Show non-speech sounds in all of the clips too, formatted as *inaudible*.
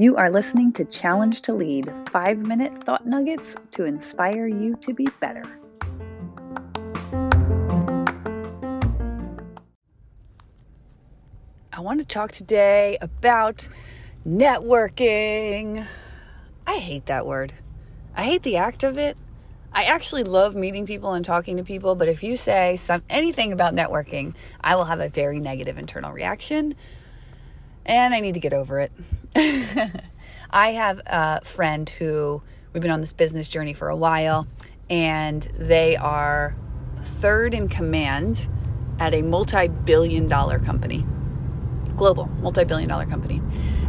You are listening to Challenge to Lead five minute thought nuggets to inspire you to be better. I want to talk today about networking. I hate that word. I hate the act of it. I actually love meeting people and talking to people, but if you say some anything about networking, I will have a very negative internal reaction and I need to get over it. *laughs* I have a friend who we've been on this business journey for a while, and they are third in command at a multi billion dollar company, global multi billion dollar company.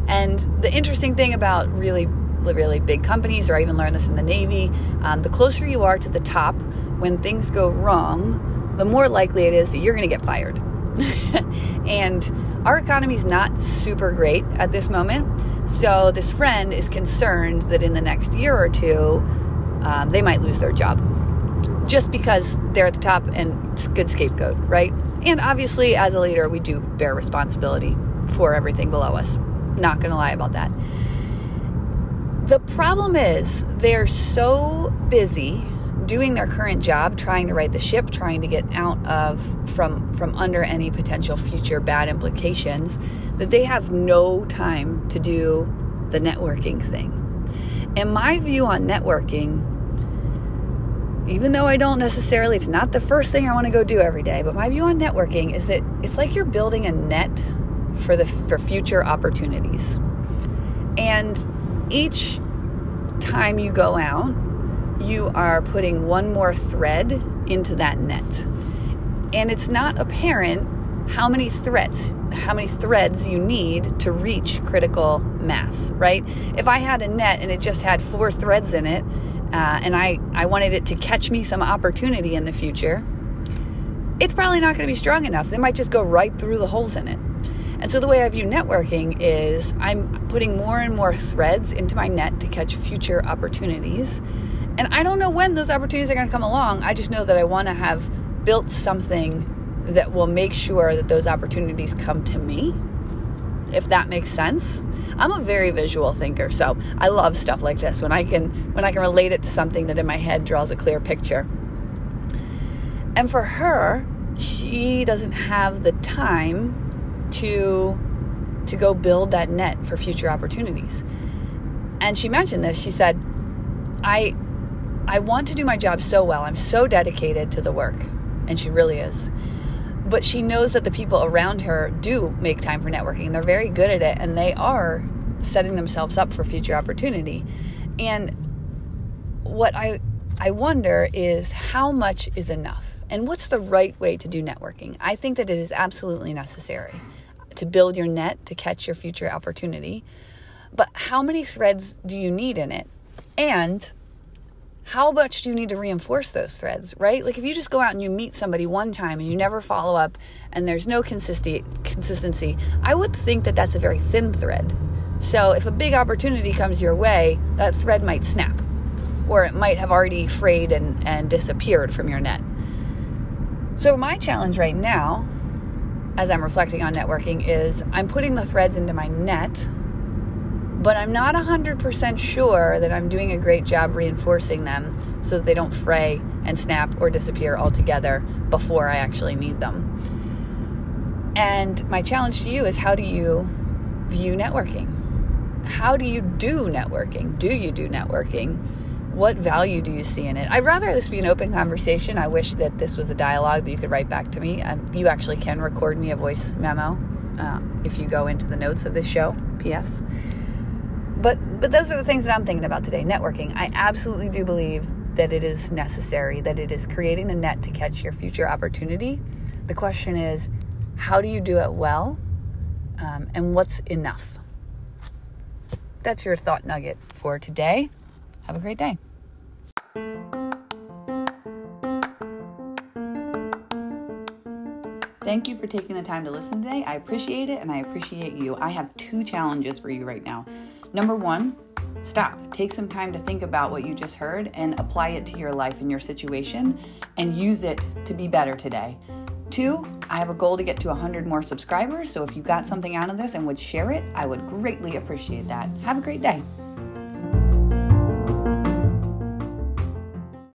And the interesting thing about really, really big companies, or I even learned this in the Navy, um, the closer you are to the top, when things go wrong, the more likely it is that you're going to get fired. *laughs* and our economy is not super great at this moment. So this friend is concerned that in the next year or two, um, they might lose their job just because they're at the top and it's good scapegoat, right? And obviously, as a leader, we do bear responsibility for everything below us. Not going to lie about that. The problem is they're so busy doing their current job, trying to right the ship, trying to get out of from from under any potential future bad implications, that they have no time to do the networking thing. And my view on networking, even though I don't necessarily, it's not the first thing I want to go do every day, but my view on networking is that it's like you're building a net for the for future opportunities. And each time you go out, you are putting one more thread into that net. And it's not apparent how many threads how many threads you need to reach critical mass right? If i had a net and it just had four threads in it uh, and I, I wanted it to catch me some opportunity in the future it's probably not going to be strong enough. It might just go right through the holes in it and so the way i view networking is i'm putting more and more threads into my net to catch future opportunities and I don't know when those opportunities are going to come along. I just know that I want to have built something that will make sure that those opportunities come to me. If that makes sense. I'm a very visual thinker, so I love stuff like this when I can when I can relate it to something that in my head draws a clear picture. And for her, she doesn't have the time to to go build that net for future opportunities. And she mentioned this. She said, "I I want to do my job so well. I'm so dedicated to the work, and she really is. But she knows that the people around her do make time for networking. They're very good at it, and they are setting themselves up for future opportunity. And what I I wonder is how much is enough? And what's the right way to do networking? I think that it is absolutely necessary to build your net to catch your future opportunity. But how many threads do you need in it? And how much do you need to reinforce those threads, right? Like if you just go out and you meet somebody one time and you never follow up and there's no consistency, I would think that that's a very thin thread. So if a big opportunity comes your way, that thread might snap or it might have already frayed and, and disappeared from your net. So my challenge right now, as I'm reflecting on networking, is I'm putting the threads into my net but I'm not 100% sure that I'm doing a great job reinforcing them so that they don't fray and snap or disappear altogether before I actually need them. And my challenge to you is how do you view networking? How do you do networking? Do you do networking? What value do you see in it? I'd rather this be an open conversation. I wish that this was a dialogue that you could write back to me. Um, you actually can record me a voice memo uh, if you go into the notes of this show. P.S. But but those are the things that I'm thinking about today. Networking. I absolutely do believe that it is necessary, that it is creating a net to catch your future opportunity. The question is, how do you do it well? Um, and what's enough? That's your thought nugget for today. Have a great day. Thank you for taking the time to listen today. I appreciate it and I appreciate you. I have two challenges for you right now. Number one, stop. Take some time to think about what you just heard and apply it to your life and your situation and use it to be better today. Two, I have a goal to get to 100 more subscribers, so if you got something out of this and would share it, I would greatly appreciate that. Have a great day.